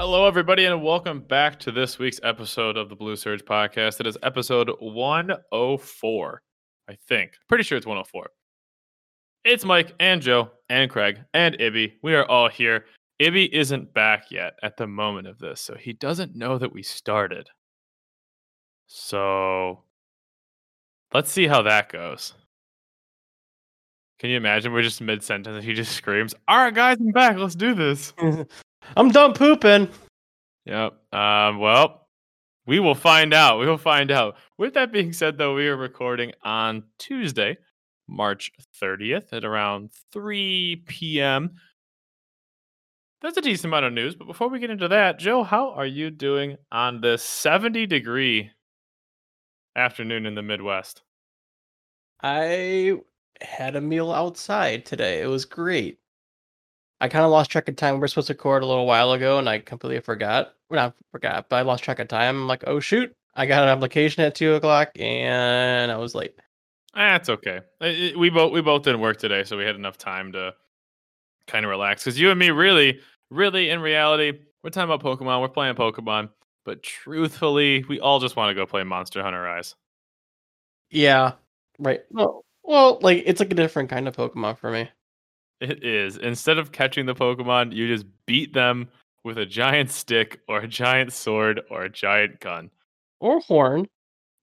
Hello, everybody, and welcome back to this week's episode of the Blue Surge podcast. It is episode 104, I think. Pretty sure it's 104. It's Mike and Joe and Craig and Ibby. We are all here. Ibby isn't back yet at the moment of this, so he doesn't know that we started. So let's see how that goes. Can you imagine? We're just mid sentence and he just screams, All right, guys, I'm back. Let's do this. I'm done pooping. Yep. Um, well, we will find out. We will find out. With that being said, though, we are recording on Tuesday, March 30th at around 3 p.m. That's a decent amount of news. But before we get into that, Joe, how are you doing on this 70 degree afternoon in the Midwest? I had a meal outside today. It was great. I kind of lost track of time. We were supposed to record a little while ago, and I completely forgot. Well, not forgot, but I lost track of time. I'm like, oh shoot! I got an application at two o'clock, and I was late. That's okay. It- it- we both we both didn't work today, so we had enough time to kind of relax. Because you and me, really, really, in reality, we're talking about Pokemon. We're playing Pokemon, but truthfully, we all just want to go play Monster Hunter Rise. Yeah, right. Well, well, like it's like a different kind of Pokemon for me. It is. Instead of catching the Pokemon, you just beat them with a giant stick or a giant sword or a giant gun Or horn.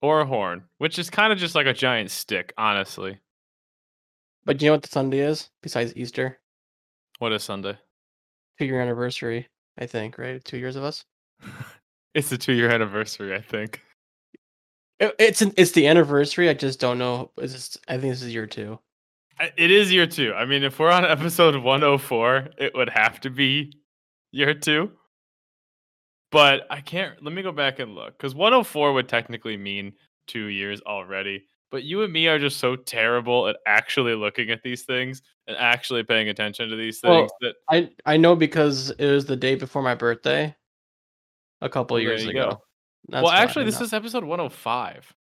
or a horn, which is kind of just like a giant stick, honestly. But do you know what the Sunday is besides Easter? What is Sunday? Two year anniversary, I think. Right, two years of us. It's the two year anniversary, I think. It- It's an, it's the anniversary. I just don't know. Is this, I think this is year two. It is year two. I mean, if we're on episode 104, it would have to be year two. But I can't. Let me go back and look because 104 would technically mean two years already. But you and me are just so terrible at actually looking at these things and actually paying attention to these Well, things that I I know because it was the day before my birthday, a couple Well, years ago. well, actually, this is episode 105.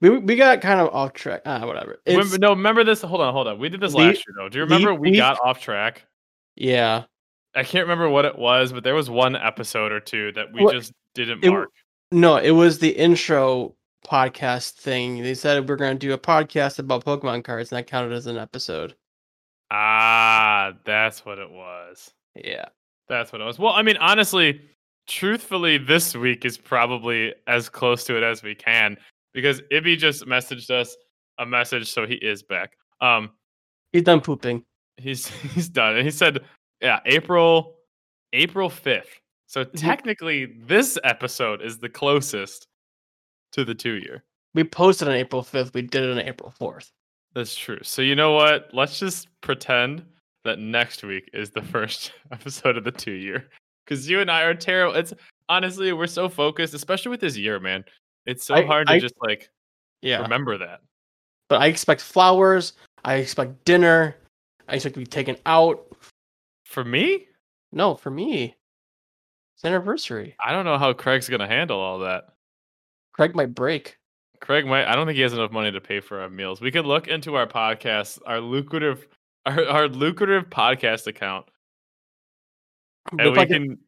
We we got kind of off track. Ah, whatever. Remember, no, remember this. Hold on, hold on. We did this last year, though. Do you remember we got off track? yeah, I can't remember what it was, but there was one episode or two that we just didn't it- mark. no, it was the intro podcast thing. They said we're gonna do a podcast about Pokemon cards, and that counted as an episode. Ah, that's what it was. Yeah, That's what it was. Well, I mean, honestly, truthfully, this week is probably as close to it as we can because Ibby just messaged us a message, so he is back. Um, he's done pooping. he's he's done, and he said, "Yeah, April, April fifth. So technically, this episode is the closest to the two year. We posted on April fifth. We did it on April fourth. That's true. So you know what? Let's just pretend that next week is the first episode of the two year. Because you and I are terrible. It's honestly we're so focused, especially with this year, man. It's so I- hard to I- just like Yeah, remember that. but I expect flowers. I expect dinner. I expect to be taken out. For me, No, for me, it's anniversary. I don't know how Craig's gonna handle all that. Craig might break. Craig might. I don't think he has enough money to pay for our meals. We could look into our podcast, our lucrative, our, our lucrative podcast account, and If we get can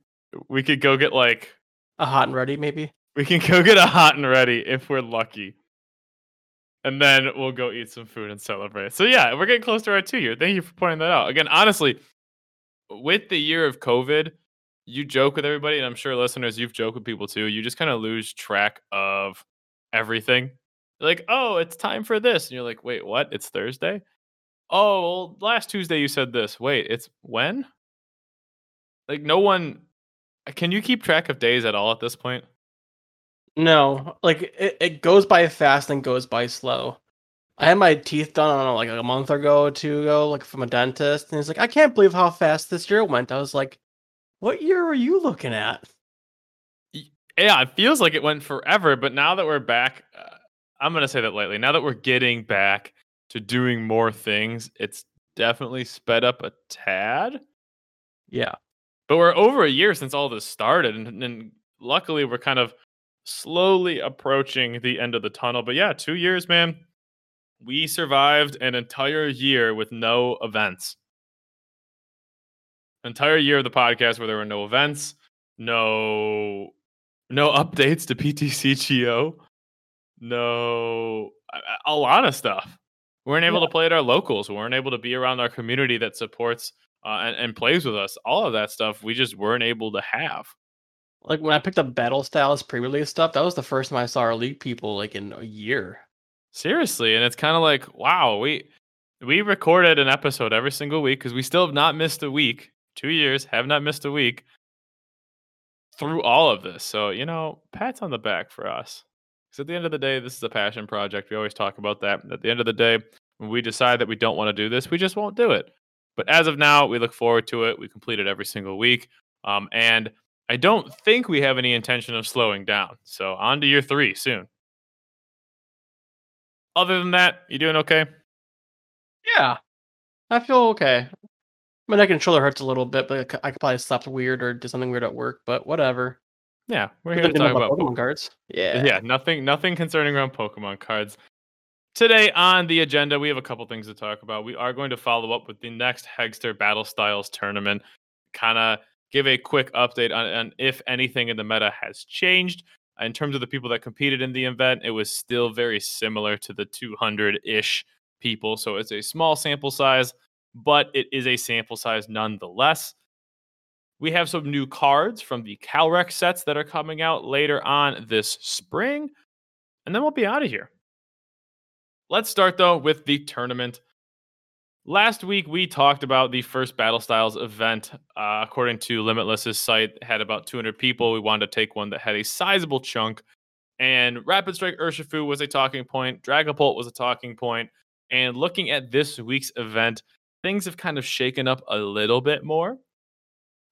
we could go get like a hot and ready, maybe. We can go get a hot and ready if we're lucky. And then we'll go eat some food and celebrate. So yeah, we're getting close to our two year. Thank you for pointing that out. Again, honestly, with the year of COVID, you joke with everybody, and I'm sure listeners, you've joked with people too. You just kind of lose track of everything. Like, oh, it's time for this. And you're like, wait, what? It's Thursday? Oh, well, last Tuesday you said this. Wait, it's when? Like, no one can you keep track of days at all at this point? No, like it, it goes by fast and goes by slow. I had my teeth done, I don't know, like a month ago or two ago, like from a dentist, and he's like, I can't believe how fast this year went. I was like, What year are you looking at? yeah, it feels like it went forever, but now that we're back, uh, I'm going to say that lightly. Now that we're getting back to doing more things, it's definitely sped up a tad. Yeah. But we're over a year since all this started, and, and luckily we're kind of slowly approaching the end of the tunnel. But yeah, two years, man. We survived an entire year with no events. entire year of the podcast where there were no events, no no updates to PTCGO, no a, lot of stuff. We weren't able Yeah. to play at our locals. We weren't able to be around our community that supports uh, and, and plays with us. All of that stuff we just weren't able to have. Like when I picked up Battle Styles pre-release stuff, that was the first time I saw our league people like in a year. Seriously, and it's kind of like, wow, we we recorded an episode every single week because we still have not missed a week. Two years, have not missed a week through all of this. So you know, pats on the back for us. Because at the end of the day, this is a passion project. We always talk about that. At the end of the day, when we decide that we don't want to do this, we just won't do it. But as of now, we look forward to it. We complete it every single week, um, and I don't think we have any intention of slowing down. So on to year three soon. Other than that, you doing okay? Yeah, I feel okay. My neck controller hurts a little bit, but I could probably slept weird or did something weird at work. But whatever. Yeah, we're here to talk about about Pokemon Pokemon. cards. Yeah. Yeah, nothing, nothing concerning around Pokemon cards. Today on the agenda, we have a couple things to talk about. We are going to follow up with the next Hegster Battle Styles tournament, kind of give a quick update on, on if anything in the meta has changed. Uh, in terms of the people that competed in the event, it was still very similar to the 200 ish people. So it's a small sample size, but it is a sample size nonetheless. We have some new cards from the Calyrex sets that are coming out later on this spring, and then we'll be out of here. Let's start though with the tournament. Last week we talked about the first Battle Styles event. Uh, according to Limitless's site, had about 200 people. We wanted to take one that had a sizable chunk, and Rapid Strike Urshifu was a talking point. Dragapult was a talking point. and looking at this week's event, things have kind of shaken up a little bit more.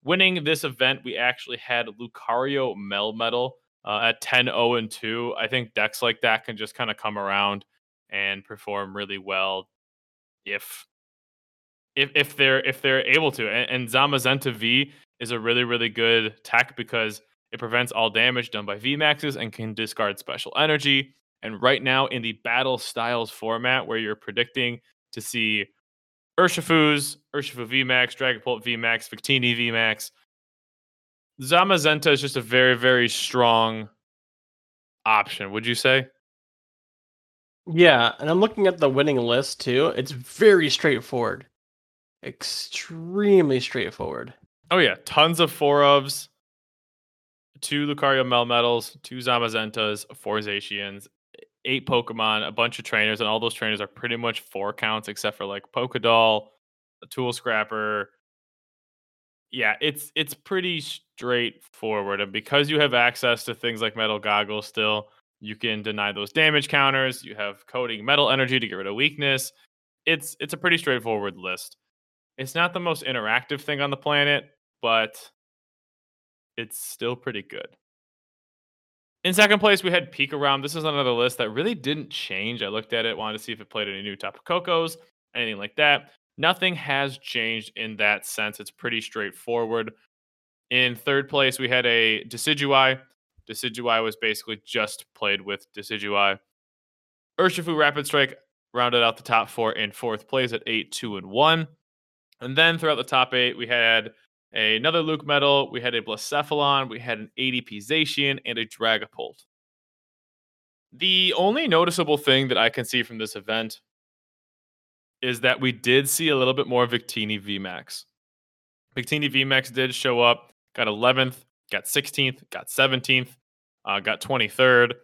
Winning this event, we actually had Lucario Melmetal uh, at 10 0 and 2. I think decks like that can just kind of come around and perform really well if if if they're if they're able to. And, and Zamazenta V is a really really good tech because it prevents all damage done by VMAXs and can discard special energy. And right now in the battle styles format where you're predicting to see Urshifu's, Urshifu VMAX, Dragapult VMAX, Victini VMAX, Zamazenta is just a very, very strong option, would you say? Yeah, and I'm looking at the winning list too. It's very straightforward. Extremely straightforward. Oh yeah, tons of four ofs, two Lucario Melmetals, two Zamazentas, four Zacians, eight Pokemon, a bunch of trainers, and all those trainers are pretty much four counts except for like Pokedoll, a Tool Scrapper. Yeah, it's it's pretty straightforward, and because you have access to things like Metal Goggles, still you can deny those damage counters. You have Coating Metal Energy to get rid of weakness. It's it's a pretty straightforward list. It's not the most interactive thing on the planet, but it's still pretty good. In second place, we had Peek Around. This is another list that really didn't change. I looked at it, wanted to see if it played any new Tapu Kokos, anything like that. Nothing has changed in that sense. It's pretty straightforward. In third place, we had a Decidueye. Decidueye was basically just played with Decidueye. Urshifu Rapid Strike rounded out the top four in fourth place at 8, 2, and 1. And then throughout the top eight, we had another Luke Metal, we had a Blacephalon, we had an ADP Zacian, and a Dragapult. The only noticeable thing that I can see from this event is that we did see a little bit more Victini VMAX. Victini VMAX did show up, got 11th, got 16th, got 17th, uh, got 23rd.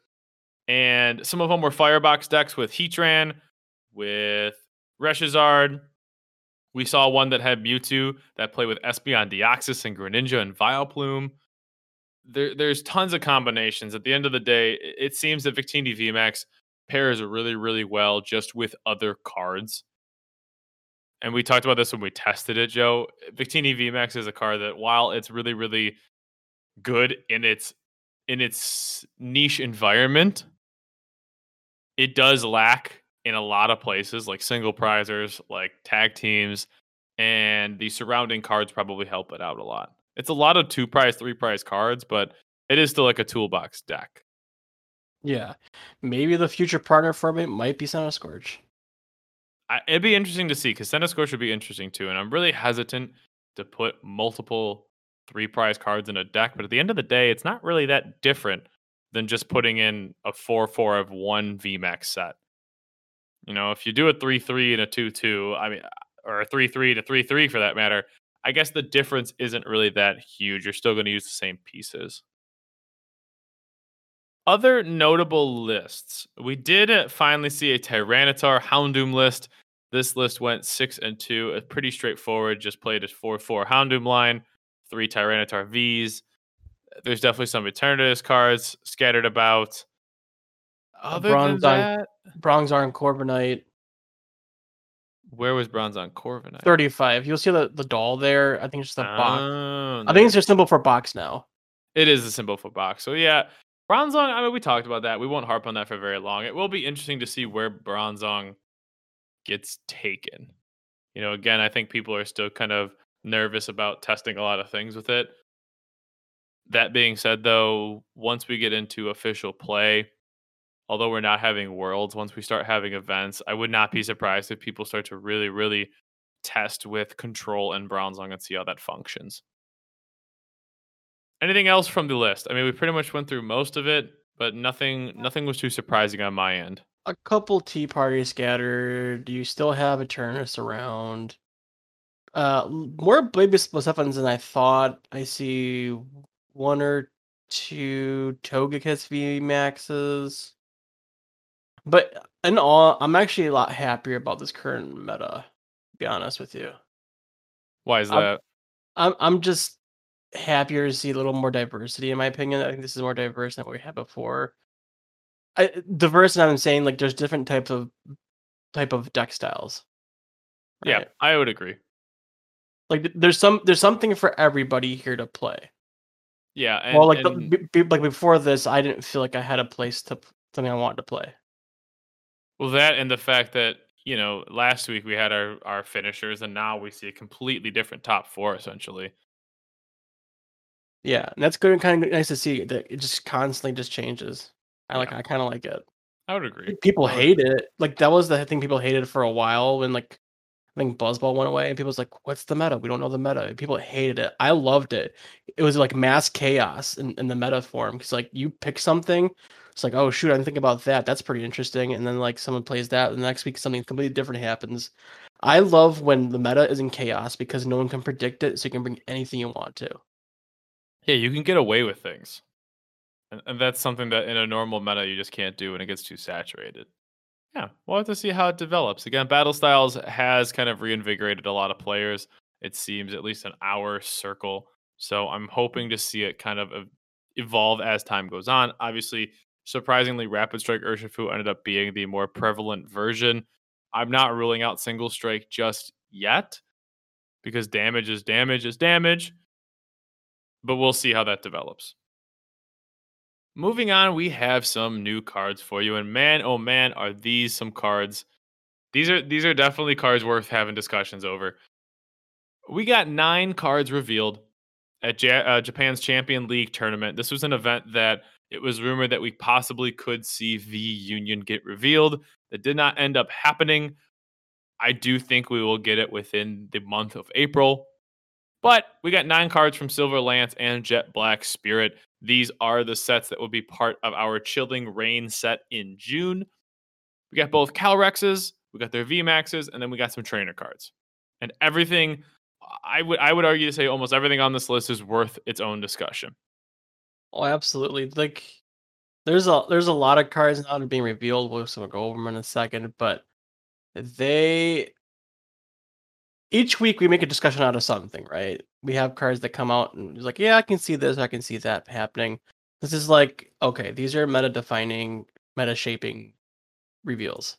And some of them were Firebox decks with Heatran, with Reshizard, we saw one that had Mewtwo that played with Espeon, Deoxys, and Greninja and Vileplume. There, there's tons of combinations. At the end of the day, it, seems that Victini VMAX pairs really, really well just with other cards. And we talked about this when we tested it, Joe. Victini VMAX is a card that, while it's really, really good in its in its niche environment, it does lack in a lot of places, like single prizers, like tag teams, and the surrounding cards probably help it out a lot. It's a lot of two prize, three prize cards, but it is still like a toolbox deck. Yeah, maybe the future partner for it might be Centiskorch. I, it'd be interesting to see because Centiskorch would be interesting too, and I'm really hesitant to put multiple three prize cards in a deck, but at the end of the day, it's not really that different than just putting in a 4 4 of one VMAX set. You know, if you do a 3 3 and a 2 2, I mean, or a 3 3 to 3 3 for that matter, I guess the difference isn't really that huge. You're still going to use the same pieces. Other notable lists. We did uh, finally see a Tyranitar Houndoom list. This list went six and two. It's pretty straightforward. Just played a four four Houndoom line, three Tyranitar Vs. There's definitely some Eternatus cards scattered about. Other than Bronzong- that, Bronzor and Corviknight. where was Bronzong Corviknight? 35. You'll see the, the doll there. I think it's just a box. Oh, I think it's just symbol for box now. It is a symbol for box. So yeah, Bronzong. I mean, we talked about that. We won't harp on that for very long. It will be interesting to see where Bronzong gets taken. You know, again, I think people are still kind of nervous about testing a lot of things with it. That being said, though, once we get into official play, although we're not having worlds, once we start having events, I would not be surprised if people start to really, really test with control and Bronzong and see how that functions. Anything else from the list? I mean, we pretty much went through most of it, but nothing nothing was too surprising on my end. A couple tea parties scattered. You still have Eternus around. Uh, more baby Spliffins than I thought. I see one or two Togekiss V Maxes. But in all, I'm actually a lot happier about this current meta. To be honest with you. Why is that? I'm I'm just happier to see a little more diversity in my opinion. I think this is more diverse than what we had before. I diverse and I'm saying like there's different types of type of deck styles. Yeah. I would agree. Like there's some there's something for everybody here to play. Yeah, and, well, like and- be- like before this, I didn't feel like I had a place to something I wanted to play. Well, that and the fact that you know last week we had our our finishers, and now we see a completely different top four essentially. Yeah, and that's good and kind of nice to see that it just constantly just changes. I like Yeah. I kind of like it. I would agree. People would hate it. Like that was the thing people hated for a while when like I think Buzzwole went away and people was like, "What's the meta? We don't know the meta." And people hated it. I loved it. It was like mass chaos in, in the meta form because like you pick something, it's like, "Oh shoot, I didn't think about that. That's pretty interesting." And then like someone plays that, and the next week something completely different happens. I love when the meta is in chaos because no one can predict it, so you can bring anything you want to. Yeah, you can get away with things. And, and that's something that in a normal meta you just can't do when it gets too saturated. Yeah, we'll have to see how it develops. Again, Battle Styles has kind of reinvigorated a lot of players, it seems, at least an hour circle. So I'm hoping to see it kind of evolve as time goes on. Obviously, surprisingly, Rapid Strike Urshifu ended up being the more prevalent version. I'm not ruling out Single Strike just yet because damage is damage is damage but we'll see how that develops. Moving on, we have some new cards for you, and man, oh man, are these some cards? These are these are definitely cards worth having discussions over. We got nine cards revealed at Ja- uh, Japan's Champion League tournament. This was an event that it was rumored that we possibly could see V Union get revealed. That did not end up happening. I do think we will get it within the month of April. But we got nine cards from Silver Lance and Jet Black Spirit. These are the sets that will be part of our Chilling Reign set in June. We got both Calyrexes, we got their VMAXs, and then we got some trainer cards. And everything, I would I would argue to say almost everything on this list is worth its own discussion. Oh, absolutely. Like there's a there's a lot of cards are being revealed. We'll so we'll go over them in a second, but they each week we make a discussion out of something, right? We have cards that come out and it's like, yeah, I can see this, I can see that happening. This is like, okay, these are meta defining, meta shaping reveals.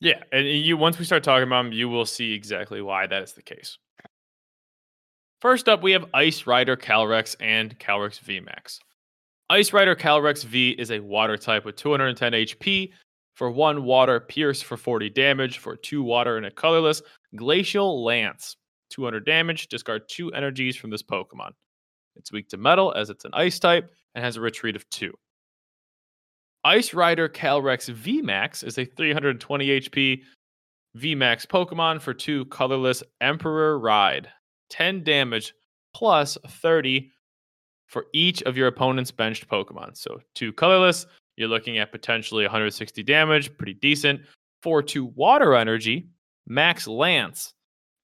Yeah, and you once we start talking about them, you will see exactly why that is the case. First up, we have Ice Rider Calyrex and Calyrex VMAX. Ice Rider Calyrex V is a water type with 210 HP for one water, Pierce for 40 damage for two water and a colorless, Glacial Lance, 200 damage, discard two energies from this Pokemon. It's weak to metal as it's an ice type and has a retreat of two. Ice Rider Calyrex VMAX is a 320 HP VMAX Pokemon for two colorless Emperor Ride. 10 damage plus 30 for each of your opponent's benched Pokemon. So two colorless, you're looking at potentially 160 damage, pretty decent. For two water energy, max Lance,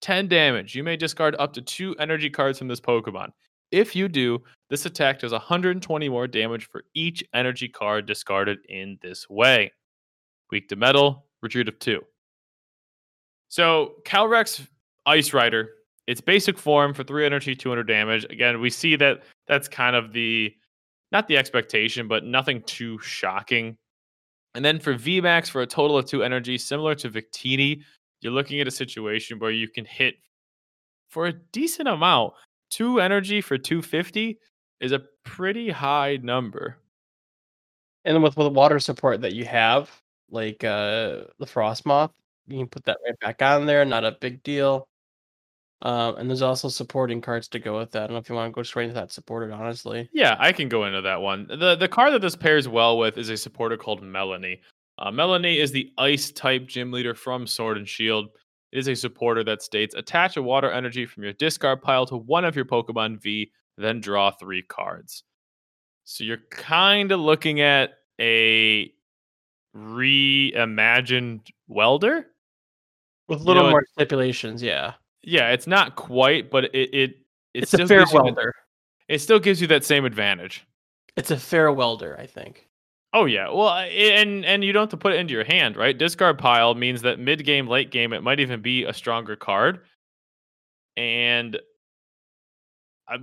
10 damage. You may discard up to two energy cards from this Pokemon. If you do, this attack does 120 more damage for each energy card discarded in this way. Weak to metal, retreat of two. So Calyrex Ice Rider, its basic form for three energy, 200 damage. Again, we see that that's kind of the not the expectation, but nothing too shocking. And then for VMAX for a total of two energy, similar to Victini, you're looking at a situation where you can hit for a decent amount. Two energy for 250 is a pretty high number. And then with, with the water support that you have, like uh the Frosmoth, you can put that right back on there, not a big deal. Um, and there's also supporting cards to go with that. I don't know if you want to go straight into that supported, honestly. Yeah, I can go into that one. The the card that this pairs well with is a supporter called Melony. Uh, Melony is the ice type gym leader from Sword and Shield. It is a supporter that states attach a water energy from your discard pile to one of your Pokemon V, then draw three cards. So you're kind of looking at a reimagined welder With a You little know, more stipulations, yeah. Yeah it's not quite but it it it It's still a fair gives you it still gives you that same advantage. It's a fair welder, I think. oh yeah. Well and and you don't have to put it into your hand right? Discard pile means that mid game late game it might even be a stronger card. And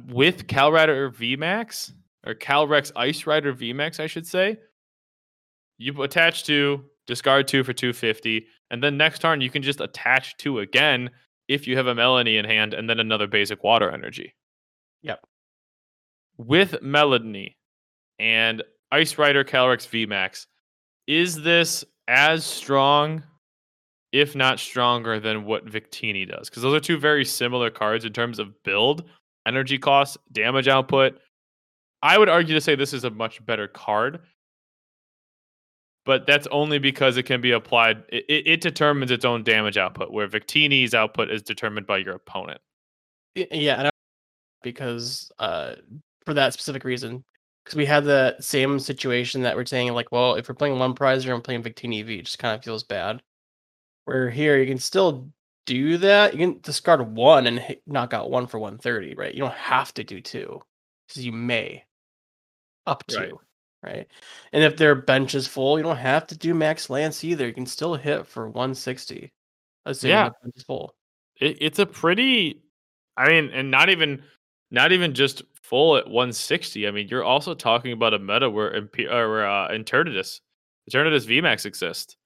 with calrider vmax or calyrex ice rider vmax i should say you attach two discard two for 250 and then next turn you can just attach two again if you have a melony in hand and then another basic water energy. Yep. with melony and ice rider calyrex vmax is this as strong if not stronger than what victini does? Because those are two very similar cards in terms of build energy cost damage output. I would argue to say this is a much better card but that's only because it can be applied. It, it, determines its own damage output, where Victini's output is determined by your opponent. Yeah, and I, because uh, for that specific reason, because we had the same situation that we're saying, like, well, if we're playing one prizer and playing Victini V, it just kind of feels bad. Where here you can still do that. You can discard one and hit, knock out one for 130, right? You don't have to do two, because you may up to, Right. Right? And if their bench is full, you don't have to do max lance either. You can still hit for 160. Assuming Yeah. is full. It, it's a pretty, I mean, and not even, not even just full at 160. I mean, you're also talking about a meta where or uh, Eternatus, Eternatus VMAX exist.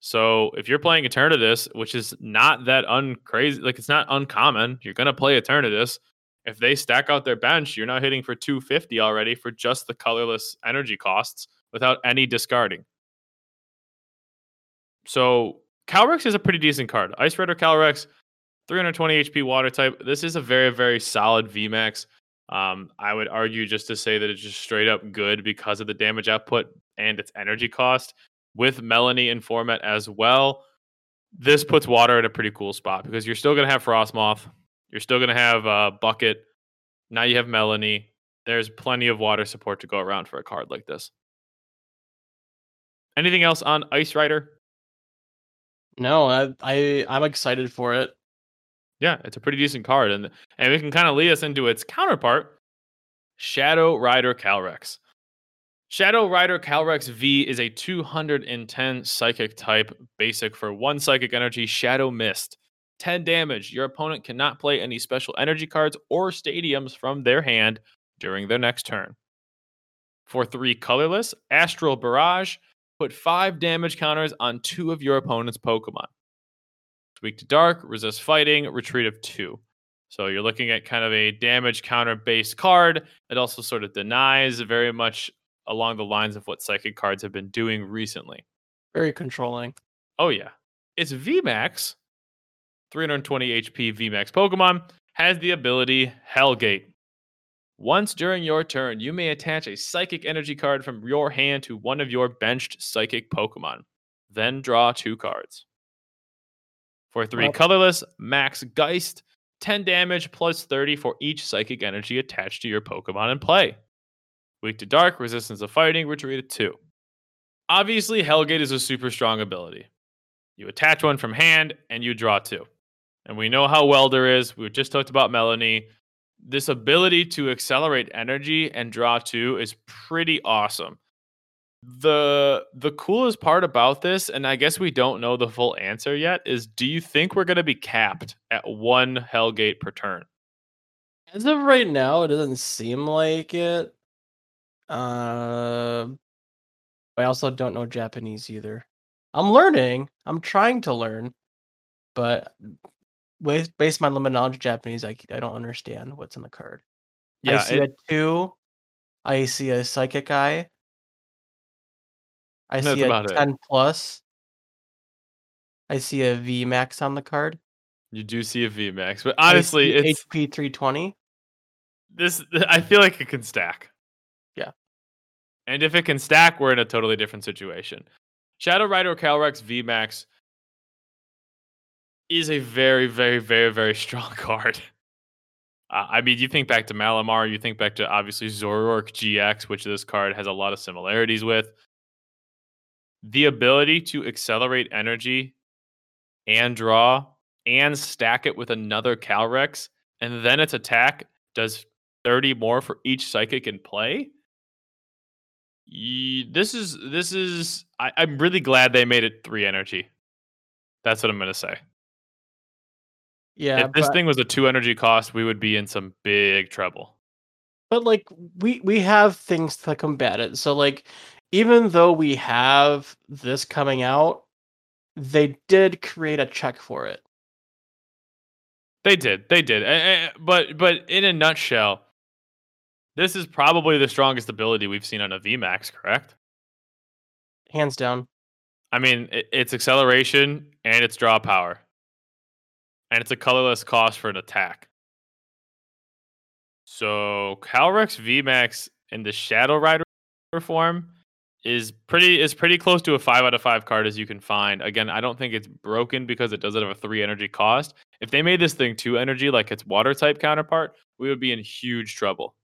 So if you're playing Eternatus, which is not that uncrazy, like it's not uncommon, you're gonna play Eternatus. If they stack out their bench, you're not hitting for 250 already for just the colorless energy costs without any discarding. So Calyrex is a pretty decent card. Ice Rider Calyrex, 320 HP water type. This is a very, very solid VMAX. Um, I would argue just to say that it's just straight up good because of the damage output and its energy cost. With Melony in format as well, this puts water in a pretty cool spot because you're still going to have Frosmoth. You're still going to have uh, Bucket. Now you have Melony. There's plenty of water support to go around for a card like this. Anything else on Ice Rider? No, I, I I'm excited for it. Yeah, it's a pretty decent card, and and we can kind of lead us into its counterpart, Shadow Rider Calyrex. Shadow Rider Calyrex V is a 210 psychic type, basic for one psychic energy, Shadow Mist. 10 damage. Your opponent cannot play any special energy cards or stadiums from their hand during their next turn. For three colorless, Astral Barrage, put five damage counters on two of your opponent's Pokemon. Weak to dark, resist fighting, retreat of two. So you're looking at kind of a damage counter based card. It also sort of denies very much along the lines of what psychic cards have been doing recently. Very controlling. Oh yeah. Its VMAX, 320 HP VMAX Pokemon, has the ability Hellgate. Once during your turn, you may attach a psychic energy card from your hand to one of your benched psychic Pokemon. Then draw two cards. For three colorless, Max Geist, 10 damage plus 30 for each psychic energy attached to your Pokemon in play. Weak to Dark, Resistance to Fighting, retreat to 2. Obviously, Hellgate is a super strong ability. You attach one from hand and you draw two. And we know how Welder is. We just talked about Melony. This ability to accelerate energy and draw two is pretty awesome. The the coolest part about this, and I guess we don't know the full answer yet, is do you think we're gonna be capped at one Hellgate per turn? As of right now, it doesn't seem like it. Uh, I also don't know Japanese either. I'm learning. I'm trying to learn, but based on my limited knowledge of Japanese, I I don't understand what's in the card. I see it, a two. I see a psychic eye. I That's see a about it. ten plus. I see a V max on the card. you do see a VMAX, but I honestly, it's HP three twenty. this. I feel like it can stack. Yeah. And if it can stack, we're in a totally different situation. Shadow Rider Calyrex VMAX is a very, very, very, very strong card. Uh, I mean, you think back to Malamar, you think back to obviously Zoroark GX, which this card has a lot of similarities with. The ability to accelerate energy and draw and stack it with another Calyrex, and then its attack does 30 more for each psychic in play. This is this is I, I'm really glad they made it three energy. That's what I'm gonna say. Yeah, if this but, thing was a two energy cost, we would be in some big trouble. but like we we have things to combat it. So like even though we have this coming out, they did create a check for it. They did, they did. Eh, eh, But but in a nutshell, this is probably the strongest ability we've seen on a VMAX. Correct? Hands down. I mean, i- it's acceleration and it's draw power, and it's a colorless cost for an attack. So Calyrex VMAX in the Shadow Rider form is pretty is pretty close to a five out of five card as you can find. Again, I don't think it's broken because it doesn't have a three energy cost. If they made this thing two energy like its water type counterpart, we would be in huge trouble.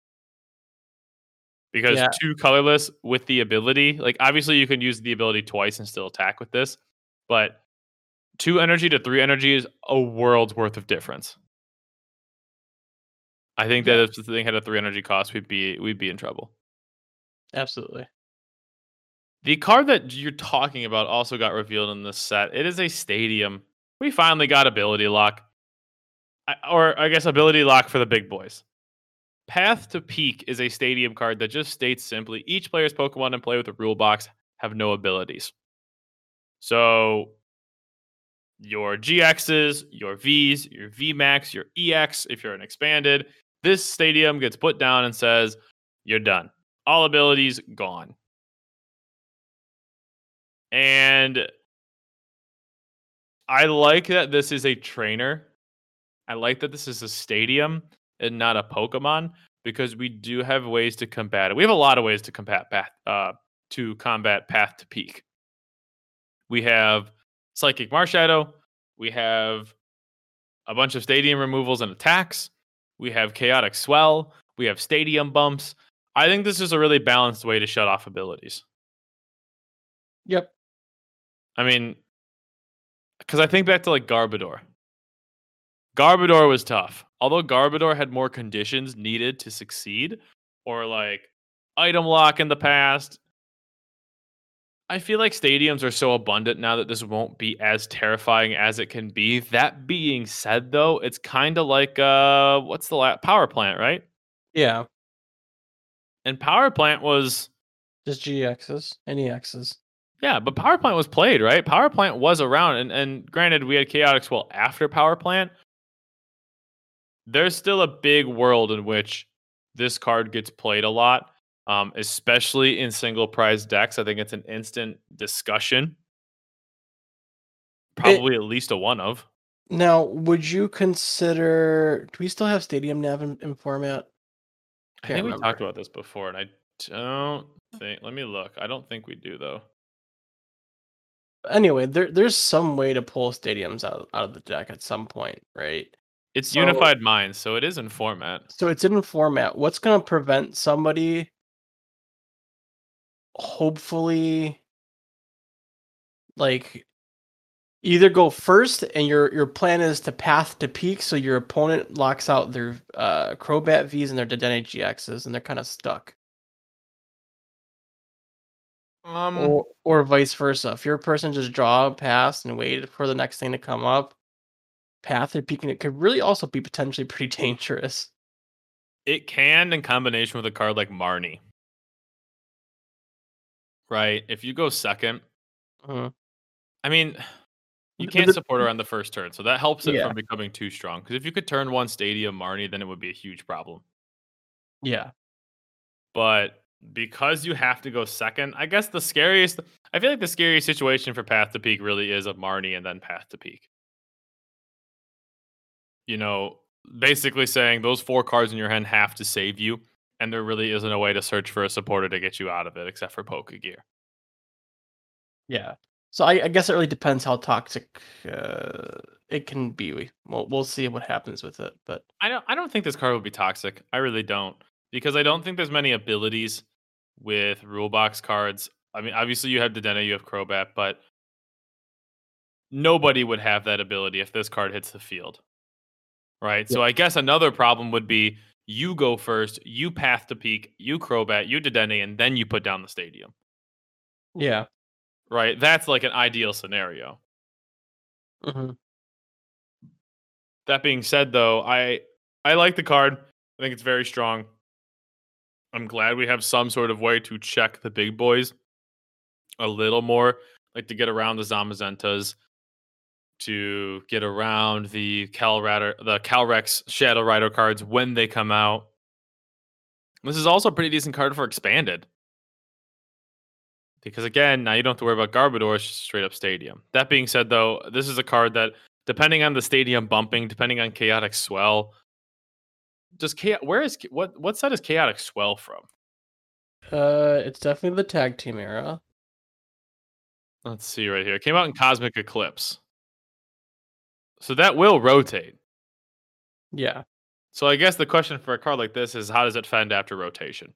Because Yeah. two colorless with the ability, like obviously you can use the ability twice and still attack with this, but two energy to three energy is a world's worth of difference. I think that if the thing had a three energy cost, we'd be we'd be in trouble. Absolutely. The card that you're talking about also got revealed in this set. It is a stadium. We finally got ability lock, I, or I guess ability lock for the big boys. Path to Peak is a stadium card that just states simply each player's Pokemon in play with the rule box have no abilities. So your GXs, your Vs, your VMAX, your EX, if you're an expanded, this stadium gets put down and says, you're done. All abilities gone. And I like that this is a trainer. I like that this is a stadium and not a Pokemon because we do have ways to combat it. We have a lot of ways to combat path, uh, to combat Path to Peak. We have Psychic Marshadow. We have a bunch of stadium removals and attacks. We have Chaotic Swell. We have stadium bumps. I think this is a really balanced way to shut off abilities. Yep. I mean, because I think back to like Garbodor. Garbodor was tough. Although Garbodor had more conditions needed to succeed, or like item lock in the past, I feel like stadiums are so abundant now that this won't be as terrifying as it can be. That being said, though, it's kind of like uh, what's the la- power plant, right? Yeah. And power plant was Just GXs and EXs. Yeah, but Power Plant was played, right? Power Plant was around, and, and granted, we had Chaotic Swell after Power Plant. There's still a big world in which this card gets played a lot, um, especially in single prize decks. I think it's an instant discussion. Probably at least a one of. Now, would you consider? Do we still have Stadium Nav in, in format? I think we talked about this before, and I don't think. Let me look. I don't think we do though. Anyway, there there's some way to pull stadiums out out of the deck at some point, right? It's So- Unified Minds, so it is in format. So it's in format. What's going to prevent somebody, hopefully, like either go first and your your plan is to path to peak, so your opponent locks out their uh, Crobat V's and their Dedenne GXs, and they're kind of stuck, Um, or or vice versa. If your person just draw past and wait for the next thing to come up, path to peak, and it could really also be potentially pretty dangerous. it can in combination with a card like Marnie. Right? If you go second, Mhm. I mean, you can't support her on the first turn, so that helps it Yeah. from becoming too strong. Because if you could turn one Stadium Marnie, then it would be a huge problem. Yeah. But because you have to go second, I guess the scariest, I feel like the scariest situation for Path to Peak really is of Marnie and then Path to Peak. You know, basically saying those four cards in your hand have to save you, and there really isn't a way to search for a supporter to get you out of it except for Poke Gear. Yeah. So I, I guess it really depends how toxic uh, it can be. We we'll, we'll see what happens with it, but I don't I don't think this card would be toxic. I really don't. Because I don't think there's many abilities with rule box cards. I mean, obviously you have Dedenne, you have Crobat, but nobody would have that ability if this card hits the field. Right? So I guess another problem would be you go first, you path to peak, you Crobat, you Dedenne, and then you put down the stadium. yeah. Right? That's like an ideal scenario. hmm That being said, though, I I like the card. I think it's very strong. I'm glad we have some sort of way to check the big boys a little more, like to get around the Zamazentas, to get around the Cal Rider, the Calyrex Shadow Rider cards when they come out. This is also a pretty decent card for expanded. Because again, now you don't have to worry about Garbodor, it's just straight up stadium. That being said, though, this is a card that depending on the stadium bumping, depending on chaotic swell. Does chaos where is what what set is chaotic swell from? Uh, it's definitely the tag team era. Let's see right here. It came out in Cosmic Eclipse. So that will rotate. Yeah. So I guess the question for a card like this is how does it fend after rotation?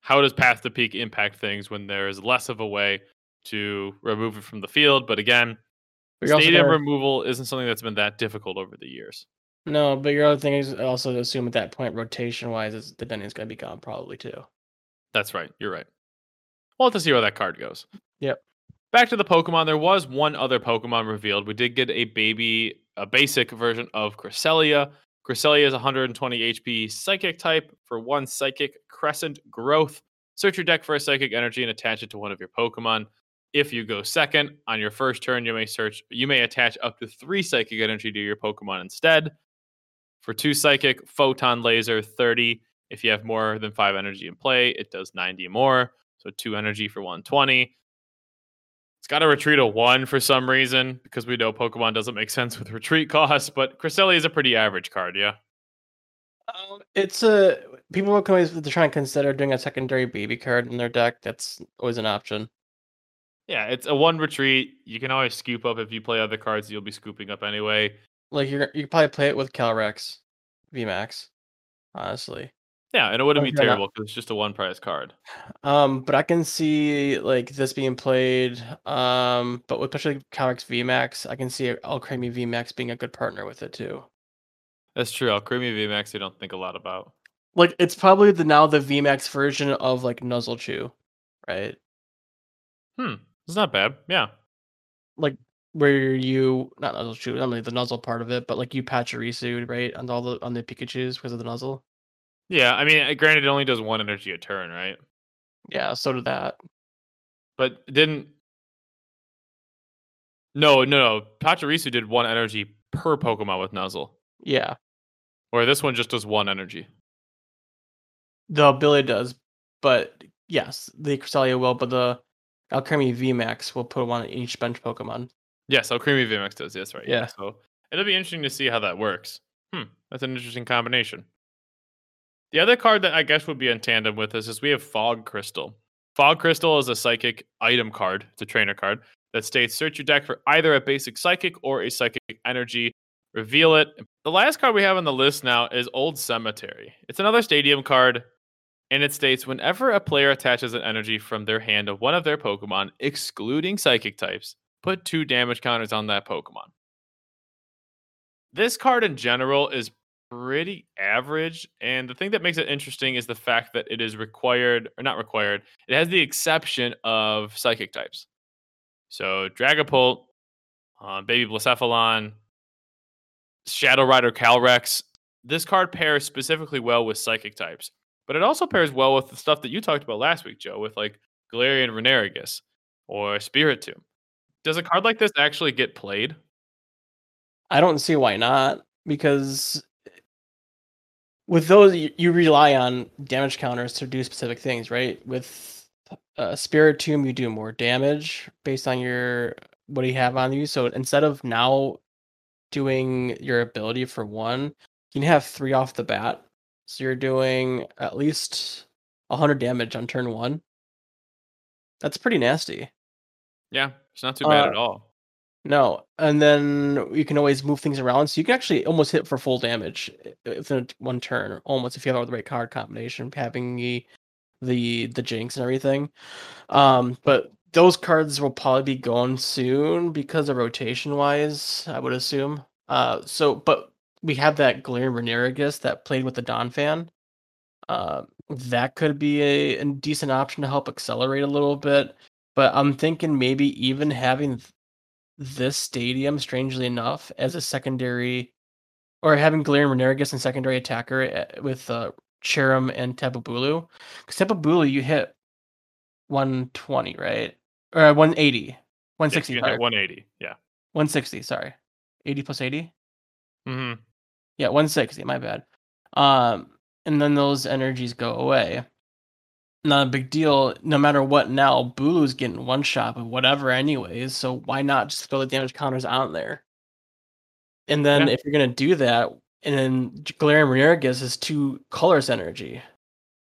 How does Path to Peak impact things when there is less of a way to remove it from the field? But again, But stadium gonna- removal isn't something that's been that difficult over the years. no, but your other thing is also to assume at that point, rotation wise, is the Denny's gonna be gone probably too. That's right. You're right. We'll have to see where that card goes. Yep. Back to the Pokemon. There was one other Pokemon revealed. We did get a baby, a basic version of Cresselia. Cresselia is 120 HP Psychic type for one Psychic Crescent growth. Search your deck for a Psychic Energy and attach it to one of your Pokemon. If you go second on your first turn, you may search. You may attach up to three Psychic Energy to your Pokemon instead. For two Psychic, Photon Laser 30. If you have more than five energy in play, it does 90 more. So two energy for 120. Got a retreat of one for some reason because we know Pokemon doesn't make sense with retreat costs, but Cresselia is a pretty average card, yeah. Um, it's a people can always trying to consider doing a secondary baby card in their deck. That's always an option. Yeah, it's a one retreat. You can always scoop up if you play other cards you'll be scooping up anyway. Like you're you probably play it with Calyrex, VMAX, honestly. Yeah, and it wouldn't be terrible because it's just a one price card. Um, but I can see like this being played. Um, but with especially Calyrex VMAX, I can see Alcremie VMAX being a good partner with it too. That's true. Alcremie VMAX, I don't think a lot about. Like it's probably the now the VMAX version of like Nuzzle Chew, right? Hmm, it's not bad. Yeah. Like where you not Nuzzle Chew, not really the Nuzzle part of it, but like you Pachirisu, right, on all the on the Pikachu's because of the Nuzzle. Yeah, I mean, uh, granted, it only does one energy a turn, right? Yeah, so did that. But didn't. No, no, no. Pachirisu did one energy per Pokemon with Nuzzle, Yeah, Or this one just does one energy. the ability does, but yes, the Cresselia will, but the Alcremie VMAX will put one on each bench Pokemon. Yes, Alcremie VMAX does. Yes, right. Yeah. So it'll be interesting to see how that works. Hmm, that's an interesting combination. The other card that I guess would be in tandem with this is we have Fog Crystal. Fog Crystal is a psychic item card. It's a trainer card that states search your deck for either a basic psychic or a psychic energy. reveal it. The last card we have on the list now is Old Cemetery. It's another stadium card, and it states whenever a player attaches an energy from their hand to one of their Pokemon, excluding psychic types, put two damage counters on that Pokemon. This card in general is pretty average. And the thing that makes it interesting is the fact that it is required, or not required, it has the exception of psychic types. So Dragapult, uh, Baby Blacephalon, Shadow Rider Calyrex. This card pairs specifically well with psychic types, but it also pairs well with the stuff that you talked about last week, Joe, with like Galarian Runerigus or Spirit Spiritomb. Does a card like this actually get played? I don't see why not because with those you, you rely on damage counters to do specific things, right? With uh, Spiritomb, you do more damage based on your what do you have on you. So instead of now doing your ability for one, you can have three off the bat. So you're doing at least 100 damage on turn one. That's pretty nasty. Yeah, it's not too bad Uh, at all. No, and then you can always move things around, so you can actually almost hit for full damage within one turn, almost if you have the right card combination, having the the the jinx and everything. Um, but those cards will probably be gone soon because of rotation wise, I would assume. Uh, so but we have that Galarian Runerigus that played with the Donphan. Uh, that could be a, a decent option to help accelerate a little bit. But I'm thinking maybe even having this stadium, strangely enough, as a secondary, or having Galarian Runerigus and secondary attacker eh, with uh, Cherrim and Tapu Bulu. Because Tapu Bulu, you hit 120, right? Or 180. Yeah, 160, you hit 180. Yeah. 160, sorry. 80 plus 80? Mm-hmm. Yeah, 160, my bad. Um, and then those energies go away. Not a big deal. No matter what now, Bulu's getting one shot of whatever anyways, so why not just throw the damage counters on there? And then Yeah. if you're gonna do that, and then Galarian Runerigus is two colors energy.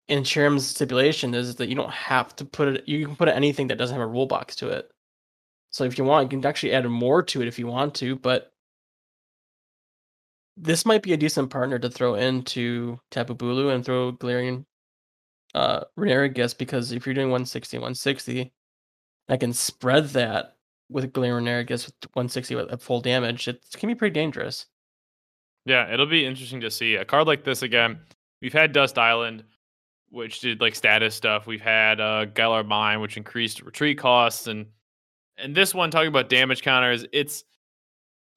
And Cherrim's stipulation is that you don't have to put it you can put anything that doesn't have a rule box to it. So if you want, you can actually add more to it if you want to, but this might be a decent partner to throw into Tapu Bulu and throw Galarian uh Runerigus because if you're doing 160 160, I can spread that with Galarian Runerigus with 160 with at full damage. It can be pretty dangerous. Yeah, it'll be interesting to see a card like this again. We've had Dust Island, which did like status stuff. We've had uh, Galar Mine, which increased retreat costs, and and this one talking about damage counters. It's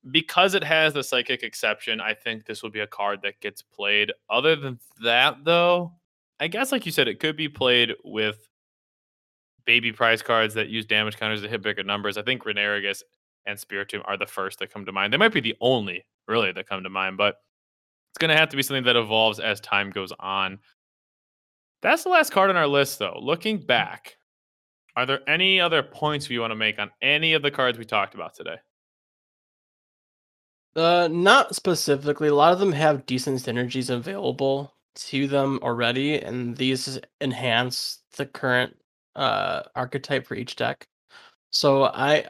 because it has the psychic exception. I think this will be a card that gets played. Other than that, though, I guess like you said, it could be played with baby prize cards that use damage counters to hit bigger numbers. I think Runerigus and Spiritomb are the first that come to mind. They might be the only really that come to mind, but it's going to have to be something that evolves as time goes on. That's the last card on our list, though. Looking back, are there any other points we want to make on any of the cards we talked about today? Uh, not specifically. A lot of them have decent synergies available to them already, and these enhance the current uh archetype for each deck. So I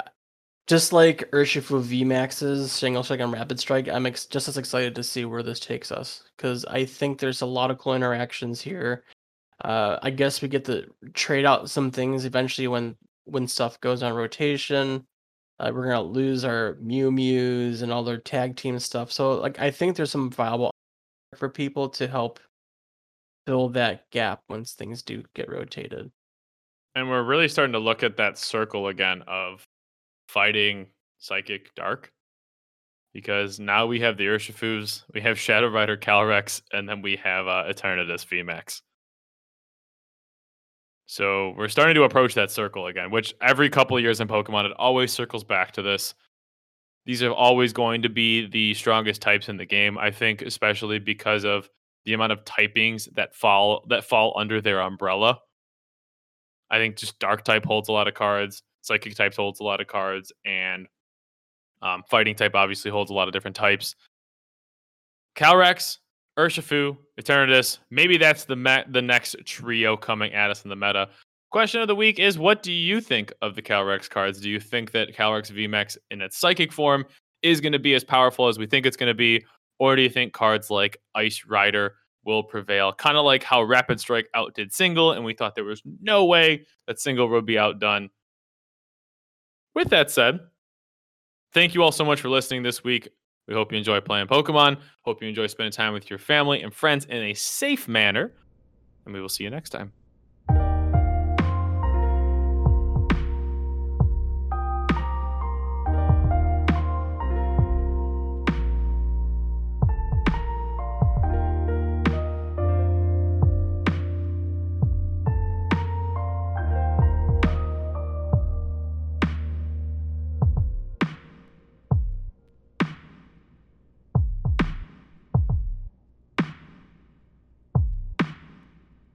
just like Urshifu VMAX's Single Strike and Rapid Strike, I'm ex- just as excited to see where this takes us because I think there's a lot of cool interactions here. Uh, I guess we get to trade out some things eventually when when stuff goes on rotation. Uh, we're gonna lose our Mew Mews and all their tag team stuff. So like I think there's some viable for people to help fill that gap once things do get rotated. And we're really starting to look at that circle again of fighting Psychic Dark. Because now we have the Urshifus, we have Shadow Rider Calyrex, and then we have uh, Eternatus VMAX. So we're starting to approach that circle again, which every couple of years in Pokemon, it always circles back to this. These are always going to be the strongest types in the game, I think, especially because of the amount of typings that fall that fall under their umbrella. I think just dark type holds a lot of cards, psychic types holds a lot of cards, and um, fighting type obviously holds a lot of different types. Calyrex, Urshifu, Eternatus. Maybe that's the me- the next trio coming at us in the meta. Question of the week is: What do you think of the Calyrex cards? Do you think that Calyrex VMAX in its psychic form is going to be as powerful as we think it's going to be? Or do you think cards like Ice Rider will prevail? Kind of like how Rapid Strike outdid Single, and we thought there was no way that Single would be outdone. With that said, thank you all so much for listening this week. We hope you enjoy playing Pokemon. Hope you enjoy spending time with your family and friends in a safe manner. And we will see you next time.